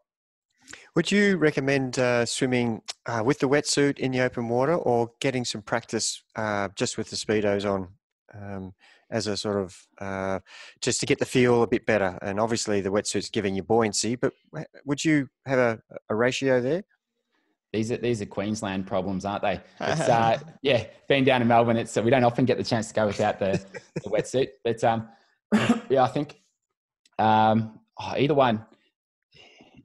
Would you recommend uh, swimming uh, with the wetsuit in the open water or getting some practice uh, just with the speedos on? Um, as a sort of uh, just to get the feel a bit better. And obviously, the wetsuit's giving you buoyancy. But would you have a, a ratio there? These are these are Queensland problems, aren't they? Uh, <laughs> yeah, being down in Melbourne, it's we don't often get the chance to go without the, the wetsuit. But um, <coughs> yeah, I think um, oh, either one.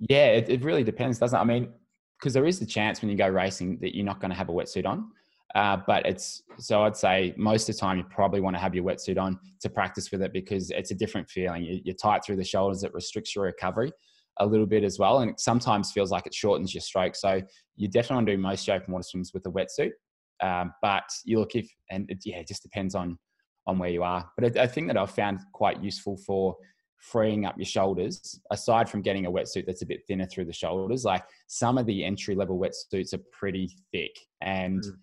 Yeah, it, it really depends, doesn't it? I mean, because there is the chance when you go racing that you're not going to have a wetsuit on. Uh, but it's so I'd say most of the time you probably want to have your wetsuit on to practice with it because it's a different feeling. You, are tight through the shoulders, it restricts your recovery a little bit as well, and it sometimes feels like it shortens your stroke. So you definitely want to do most open water swims with a wetsuit. Um, but you look if and it, yeah, it just depends on on where you are. But a, a thing that I've found quite useful for freeing up your shoulders, aside from getting a wetsuit that's a bit thinner through the shoulders, like some of the entry level wetsuits are pretty thick and. Mm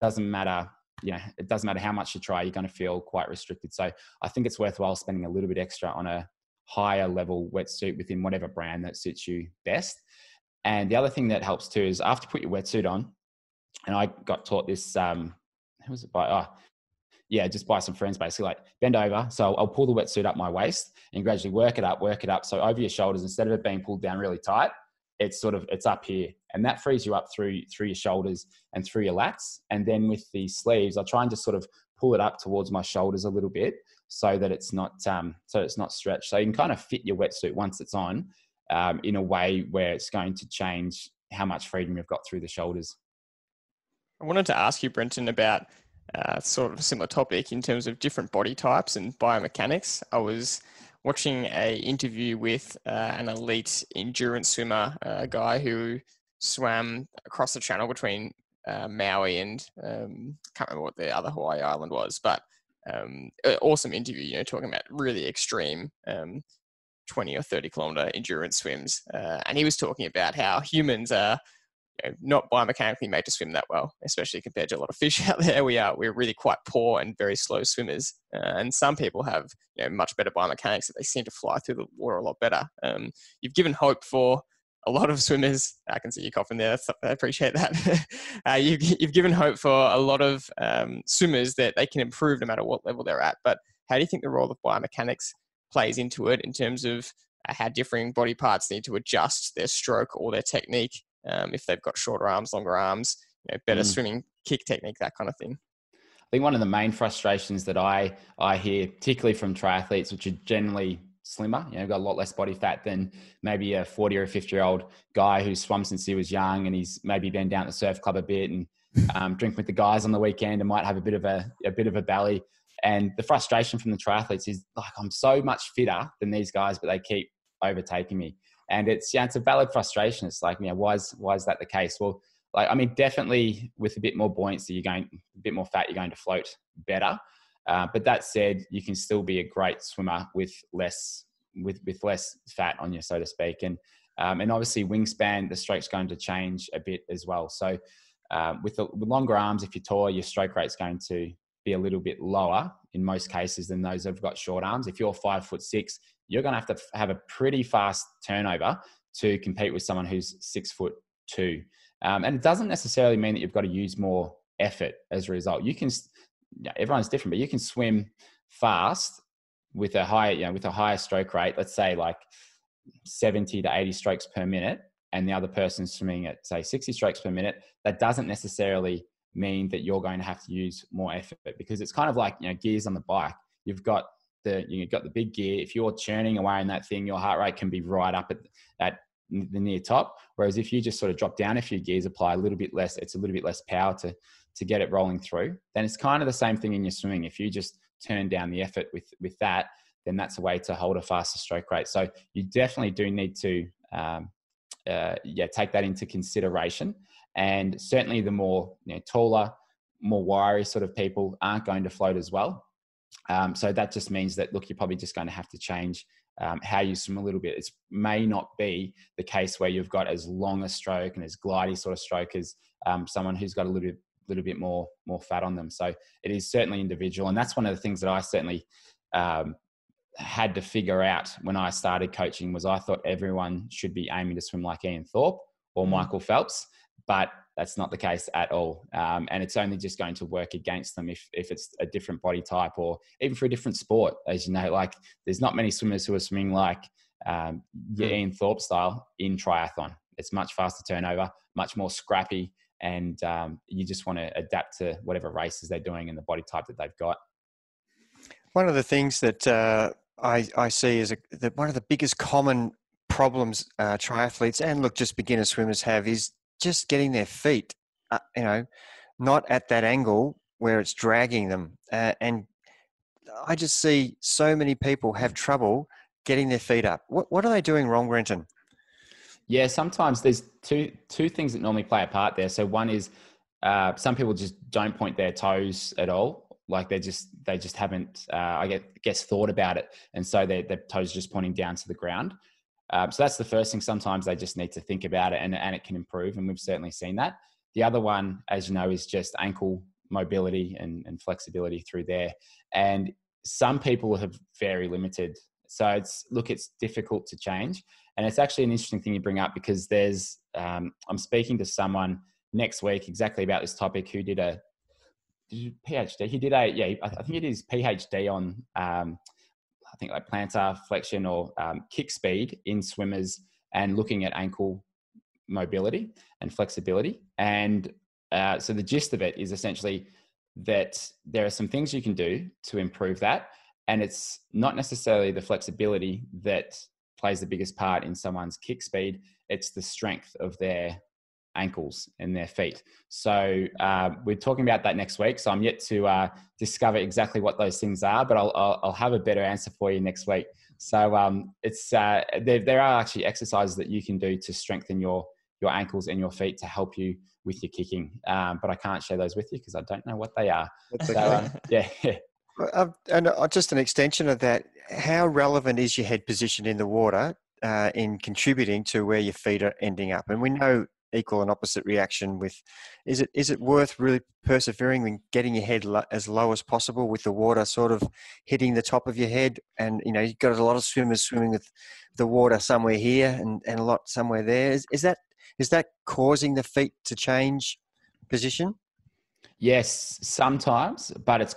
doesn't matter you know it doesn't matter how much you try you're going to feel quite restricted. So i think it's worthwhile spending a little bit extra on a higher level wetsuit within whatever brand that suits you best. And the other thing that helps too is after you put your wetsuit on and i got taught this um who was it? By oh yeah just by some friends basically like bend over so i'll pull the wetsuit up my waist and gradually work it up work it up. So over your shoulders instead of it being pulled down really tight it's sort of it's up here. And that frees you up through through your shoulders and through your lats. And then with the sleeves i try and just sort of pull it up towards my shoulders a little bit so that it's not um, so it's not stretched. So you can kind of fit your wetsuit once it's on um, in a way where it's going to change how much freedom you've got through the shoulders. I wanted to ask you brenton about uh, sort of a similar topic in terms of different body types and biomechanics. I was watching a interview with uh, an elite endurance swimmer, a guy who swam across the channel between uh, Maui and um, can't remember what the other Hawaii island was, but um, awesome interview. You know, talking about really extreme um, 20 or 30 kilometer endurance swims, uh, and he was talking about how humans are not biomechanically made to swim that well, especially compared to a lot of fish <laughs> out there. We are we're really quite poor and very slow swimmers, uh, and some people have you know much better biomechanics that they seem to fly through the water a lot better. Um, you've given hope for a lot of <laughs> swimmers. I can see you coughing there. I appreciate that. <laughs> uh, you, have given hope for a lot of um, swimmers that they can improve no matter what level they're at. But how do you think the role of biomechanics plays into it in terms of uh, how differing body parts need to adjust their stroke or their technique um, if they've got shorter arms, longer arms, you know, better mm. swimming kick technique, that kind of thing. I think one of the main frustrations that I I hear, particularly from triathletes, which are generally slimmer. You know, got a lot less body fat than maybe a 40 or a 50 year old guy who's swum since he was young and he's maybe been down at the surf club a bit and <laughs> um, drink with the guys on the weekend and might have a bit of a, a bit of a belly. And the frustration from the triathletes is like, I'm so much fitter than these guys, but they keep overtaking me. And it's, yeah, it's a valid frustration. It's like, you know, why is, why is that the case? Well, like, I mean, definitely with a bit more buoyancy, you're going, a bit more fat, you're going to float better. Uh, but that said, you can still be a great swimmer with less with with less fat on you, so to speak. And um, and obviously wingspan, the stroke's going to change a bit as well. So um, with, the, with longer arms, if you're taller, your stroke rate's going to be a little bit lower in most cases than those who've got short arms. If you're five foot six, you're going to have to have a pretty fast turnover to compete with someone who's six foot two. Um, and it doesn't necessarily mean that you've got to use more effort as a result. You can everyone's different, but you can swim fast with a high, you know, with a higher stroke rate. Let's say like 70 to 80 strokes per minute, and the other person's swimming at say 60 strokes per minute. That doesn't necessarily mean that you're going to have to use more effort because it's kind of like you know gears on the bike. You've got the you've got the big gear. If you're churning away in that thing, your heart rate can be right up at at the near top. Whereas if you just sort of drop down a few gears, apply a little bit less, it's a little bit less power to to get it rolling through, then it's kind of the same thing in your swimming. If you just turn down the effort with with that, then that's a way to hold a faster stroke rate. So you definitely do need to um, uh, yeah take that into consideration. And certainly the more you know, taller, more wiry sort of people aren't going to float as well. Um, so that just means that look, you're probably just going to have to change um, how you swim a little bit. It may not be the case where you've got as long a stroke and as glidey sort of stroke as um, someone who's got a little bit little bit more more fat on them. So it is certainly individual, and that's one of the things that I certainly um, had to figure out when I started coaching. Was I thought everyone should be aiming to swim like Ian Thorpe or mm. Michael Phelps, but that's not the case at all. Um, and it's only just going to work against them if, if it's a different body type or even for a different sport. As you know, like there's not many swimmers who are swimming like um, mm. Ian Thorpe style in triathlon. It's much faster turnover, much more scrappy, and um, you just want to adapt to whatever races they're doing and the body type that they've got. One of the things that uh, I, I see is a, that one of the biggest common problems uh, triathletes and look just beginner swimmers have is just getting their feet, uh, you know, not at that angle where it's dragging them. Uh, and I just see so many people have trouble getting their feet up. What, what are they doing wrong, Brenton? Yeah, sometimes there's two two things that normally play a part there. So one is uh, some people just don't point their toes at all, like they just they just haven't uh, I guess thought about it, and so their their toes just pointing down to the ground. Um, so that's the first thing. Sometimes they just need to think about it, and and it can improve, and we've certainly seen that. The other one, as you know, is just ankle mobility and, and flexibility through there. And some people have very limited. So it's look, it's difficult to change. And it's actually an interesting thing you bring up because there's, um, I'm speaking to someone next week exactly about this topic who did a PhD. He did a, yeah, I think did his PhD on, um, think like plantar flexion or um, kick speed in swimmers and looking at ankle mobility and flexibility. And uh, so the gist of it is essentially that there are some things you can do to improve that. And it's not necessarily the flexibility that plays the biggest part in someone's kick speed. It's the strength of their ankles and their feet. So uh, we're talking about that next week. So I'm yet to uh, discover exactly what those things are, but I'll, I'll, I'll, have a better answer for you next week. So um, it's uh, there, there are actually exercises that you can do to strengthen your your ankles and your feet to help you with your kicking. Um, but I can't share those with you because I don't know what they are. That's so, um, yeah. <laughs> Uh, and uh, just an extension of that, how relevant is your head position in the water uh, in contributing to where your feet are ending up? And we know equal and opposite reaction with is it is it worth really persevering and getting your head lo- as low as possible with the water sort of hitting the top of your head? And you know you've got a lot of swimmers swimming with the water somewhere here and, and a lot somewhere there. Is, is that is that causing the feet to change position? Yes, sometimes, but it's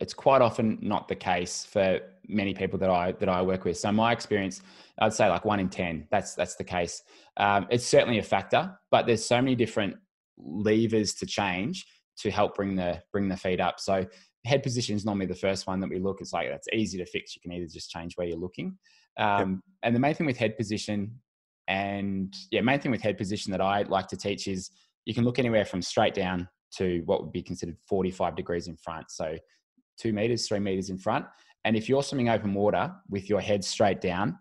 it's quite often not the case for many people that I that I work with. So my experience, I'd say like one in ten. That's that's the case. Um, it's certainly a factor, but there's so many different levers to change to help bring the bring the feet up. So head position is normally the first one that we look. It's like that's easy to fix. You can either just change where you're looking. Um, yep. And the main thing with head position, and yeah, main thing with head position that I like to teach is you can look anywhere from straight down to what would be considered 45 degrees in front. So two meters, three meters in front. And if you're swimming open water with your head straight down,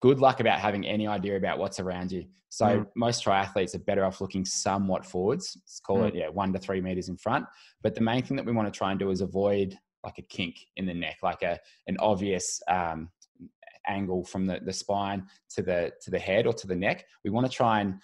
good luck about having any idea about what's around you. So mm. most triathletes are better off looking somewhat forwards. Let's call mm. it yeah, one to three meters in front. But the main thing that we want to try and do is avoid like a kink in the neck, like a an obvious um, angle from the, the spine to the to the head or to the neck. We want to try and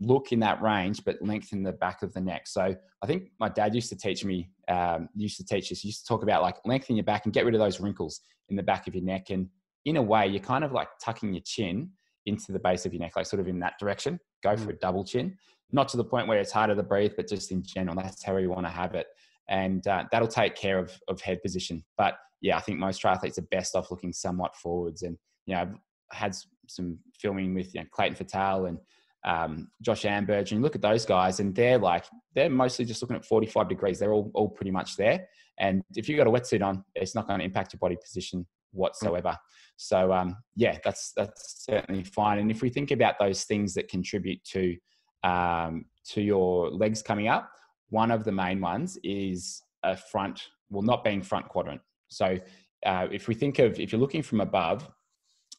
look in that range, but lengthen the back of the neck. So I think my dad used to teach me, um, used to teach us, used to talk about like lengthen your back and get rid of those wrinkles in the back of your neck. And in a way, you're kind of like tucking your chin into the base of your neck, like sort of in that direction. Go for mm. a double chin, not to the point where it's harder to breathe, but just in general, that's how you want to have it. And uh, that'll take care of, of head position. But yeah, I think most triathletes are best off looking somewhat forwards. And, you know, I've had some filming with you know, Clayton Fettell and um, Josh Amberger, and you look at those guys, and they're like they're mostly just looking at 45 degrees. They're all all pretty much there. And if you've got a wetsuit on, it's not going to impact your body position whatsoever. So um, yeah, that's that's certainly fine. And if we think about those things that contribute to um, to your legs coming up, one of the main ones is a front, well, not being front quadrant. So uh, if we think of if you're looking from above,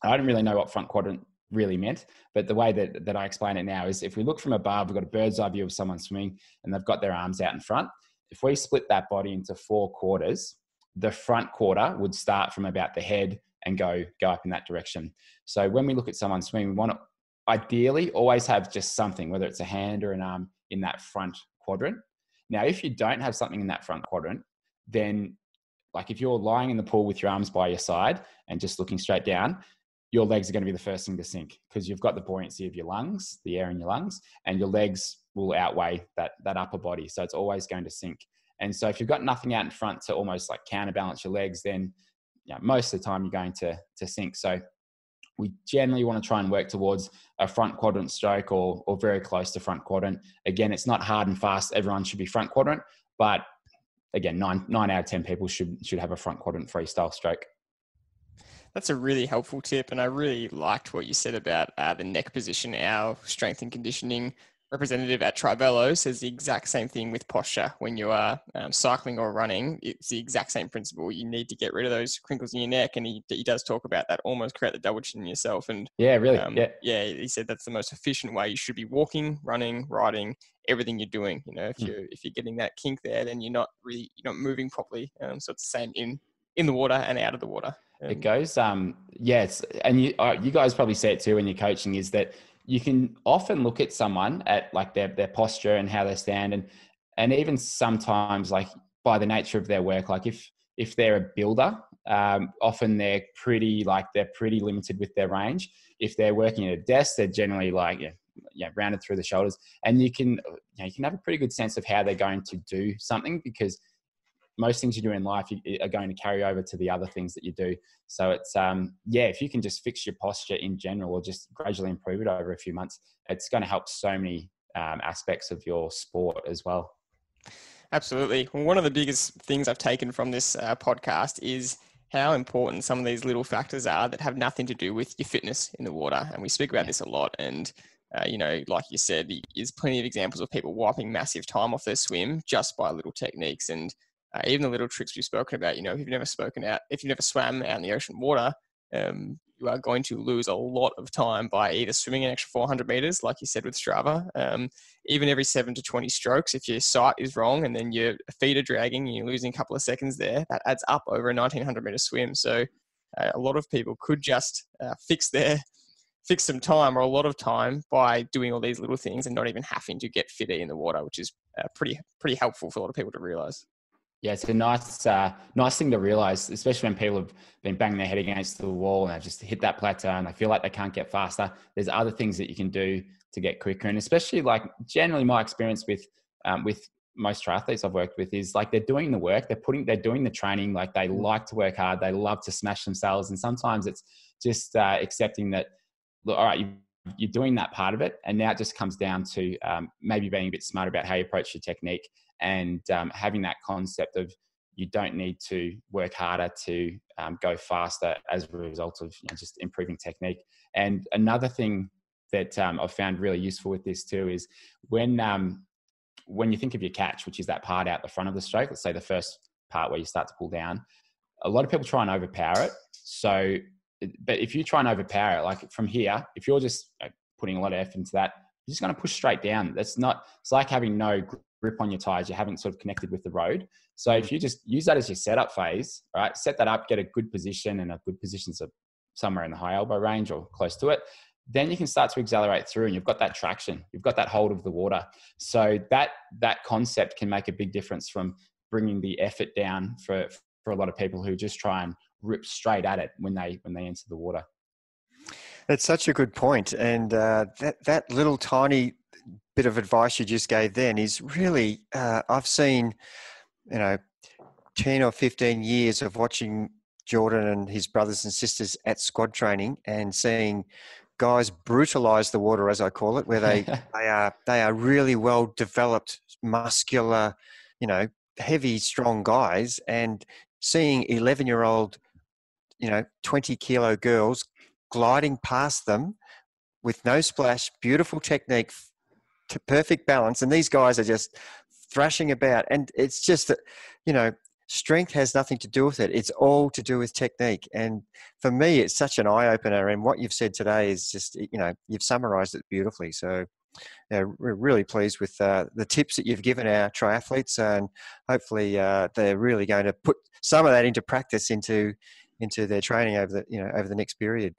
I don't really know what front quadrant really meant. But the way that, that I explain it now is if we look from above, we've got a bird's eye view of someone swimming and they've got their arms out in front. If we split that body into four quarters, the front quarter would start from about the head and go go up in that direction. So when we look at someone swimming, we want to ideally always have just something, whether it's a hand or an arm, in that front quadrant. Now, if you don't have something in that front quadrant, then like if you're lying in the pool with your arms by your side and just looking straight down, your legs are going to be the first thing to sink because you've got the buoyancy of your lungs, the air in your lungs, and your legs will outweigh that, that upper body. So it's always going to sink. And so if you've got nothing out in front to almost like counterbalance your legs, then you know, most of the time you're going to, to sink. So we generally want to try and work towards a front quadrant stroke or, or very close to front quadrant. Again, it's not hard and fast. Everyone should be front quadrant, but again, nine, nine out of 10 people should, should have a front quadrant freestyle stroke. That's a really helpful tip, and I really liked what you said about uh, the neck position. Our strength and conditioning representative at Trivelo says the exact same thing with posture. When you are um, cycling or running, it's the exact same principle. You need to get rid of those crinkles in your neck, and he, he does talk about that. Almost create the double chin yourself, and yeah, really, um, yeah, yeah. He said that's the most efficient way. You should be walking, running, riding, everything you're doing. You know, if hmm. you if you're getting that kink there, then you're not really you're not moving properly. Um, so it's the same in in the water and out of the water. It goes, um, yes, and you uh, you guys probably see it too when you're coaching is that you can often look at someone at like their their posture and how they stand, and and even sometimes like by the nature of their work, like if if they're a builder, um, often they're pretty like they're pretty limited with their range. If they're working at a desk, they're generally like yeah, yeah rounded through the shoulders, and you can you, know, you can have a pretty good sense of how they're going to do something because most things you do in life are going to carry over to the other things that you do. So it's um, yeah, if you can just fix your posture in general or just gradually improve it over a few months, it's going to help so many um, aspects of your sport as well. Absolutely. Well, one of the biggest things I've taken from this uh, podcast is how important some of these little factors are that have nothing to do with your fitness in the water. And we speak about this a lot. And uh, you know, like you said, there's plenty of examples of people wiping massive time off their swim just by little techniques. And uh, even the little tricks we've spoken about, you know, if you've never spoken out, if you've never swam out in the ocean water, um, you are going to lose a lot of time by either swimming an extra 400 meters, like you said with Strava, um, even every seven to 20 strokes. If your sight is wrong and then your feet are dragging and you're losing a couple of seconds there, that adds up over a 1900 meter swim. So uh, a lot of people could just uh, fix their fix some time or a lot of time by doing all these little things and not even having to get fitter in the water, which is uh, pretty pretty helpful for a lot of people to realize. Yeah, it's a nice, uh, nice thing to realize, especially when people have been banging their head against the wall and they just hit that plateau and they feel like they can't get faster. There's other things that you can do to get quicker, and especially like generally my experience with um, with most triathletes I've worked with is like they're doing the work, they're putting, they're doing the training, like they like to work hard, they love to smash themselves, and sometimes it's just uh, accepting that, look, all right, you you're doing that part of it and now it just comes down to um, maybe being a bit smarter about how you approach your technique and um, having that concept of you don't need to work harder to um, go faster as a result of you know, just improving technique. And another thing that um, I've found really useful with this too is when um, when you think of your catch, which is that part out the front of the stroke, let's say the first part where you start to pull down, a lot of people try and overpower it. So, but if you try and overpower it, like from here, if you're just putting a lot of effort into that, you're just going to push straight down. That's not, it's like having no grip on your tires. You haven't sort of connected with the road. So if you just use that as your setup phase, right, set that up, get a good position and a good position so somewhere in the high elbow range or close to it, then you can start to accelerate through and you've got that traction you've got that hold of the water so that that concept can make a big difference from bringing the effort down for for a lot of people who just try and rip straight at it when they when they enter the water that's such a good point and uh, that that little tiny bit of advice you just gave then is really uh, i've seen you know 10 or 15 years of watching jordan and his brothers and sisters at squad training and seeing guys brutalize the water, as I call it, where they <laughs> they are they are really well developed, muscular, you know, heavy, strong guys, and seeing eleven year old, you know, twenty kilo girls gliding past them with no splash, beautiful technique, perfect balance, and these guys are just thrashing about, and it's just that, you know, strength has nothing to do with it. It's all to do with technique. And for me, it's such an eye opener. And what you've said today is just, you know, you've summarized it beautifully. So, we're really pleased with uh, the tips that you've given our triathletes, and hopefully uh, they're really going to put some of that into practice into into their training over the you know over the next period.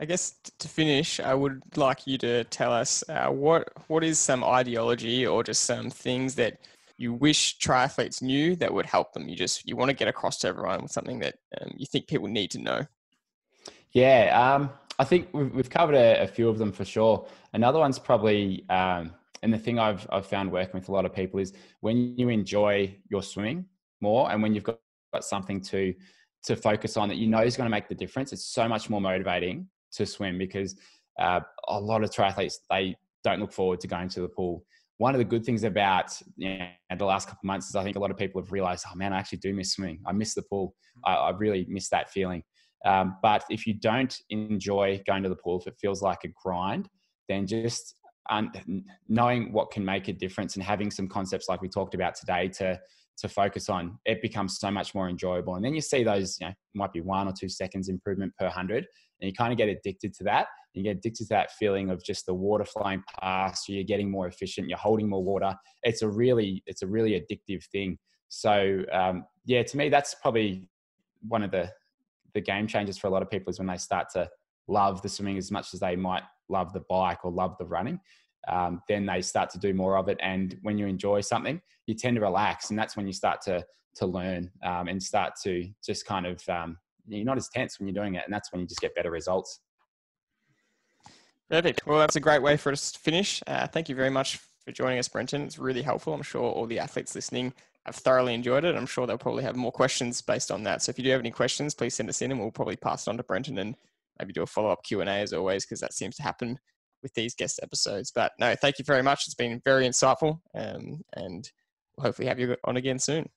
I guess to finish, I would like you to tell us uh, what what is some ideology or just some things that you wish triathletes knew that would help them. You just you want to get across to everyone with something that um, you think people need to know. Yeah, um, I think we've, we've covered a, a, few of them for sure. Another one's probably, um, and the thing I've I've found working with a lot of people is when you enjoy your swimming more, and when you've got, got something to to focus on that you know is going to make the difference. It's so much more motivating to swim because uh, a lot of triathletes they don't look forward to going to the pool one of the good things about you know, the last couple of months is I think a lot of people have realized, oh man, I actually do miss swimming. I miss the pool. I, I really miss that feeling. Um, but if you don't enjoy going to the pool, if it feels like a grind, then just un- knowing what can make a difference and having some concepts like we talked about today to to focus on, it becomes so much more enjoyable. And then you see those, you know, might be one or two seconds improvement per hundred, and you kind of get addicted to that. You get addicted to that feeling of just the water flowing past you. You're getting more efficient. You're holding more water. It's a really, it's a really addictive thing. So um, yeah, to me, that's probably one of the the game changers for a lot of people is when they start to love the swimming as much as they might love the bike or love the running. Um, then they start to do more of it. And when you enjoy something, you tend to relax, and that's when you start to to learn um, and start to just kind of um, you're not as tense when you're doing it, and that's when you just get better results. Perfect. Well, that's a great way for us to finish. Uh, thank you very much for joining us, Brenton. It's really helpful. I'm sure all the athletes listening have thoroughly enjoyed it. I'm sure they'll probably have more questions based on that. So if you do have any questions, please send us in, and we'll probably pass it on to Brenton and maybe do a follow up Q and A as always, because that seems to happen with these guest episodes. But no, thank you very much. It's been very insightful, um, and we'll hopefully have you on again soon.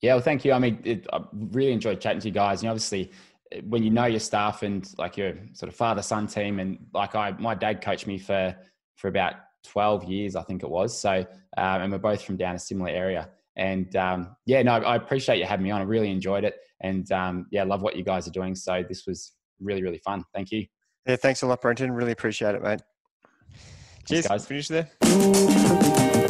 Yeah, well, thank you. I mean, it, I really enjoyed chatting to you guys. And obviously, when you know your staff and like your sort of father son team and like I my dad coached me for for about 12 years I think it was. So um, and we're both from down a similar area. And um, yeah no I appreciate you having me on. I really enjoyed it. And um, yeah love what you guys are doing. So this was really really fun. Thank you. Yeah thanks a lot Brenton. Really appreciate it mate. Cheers. Thanks, guys. Finish there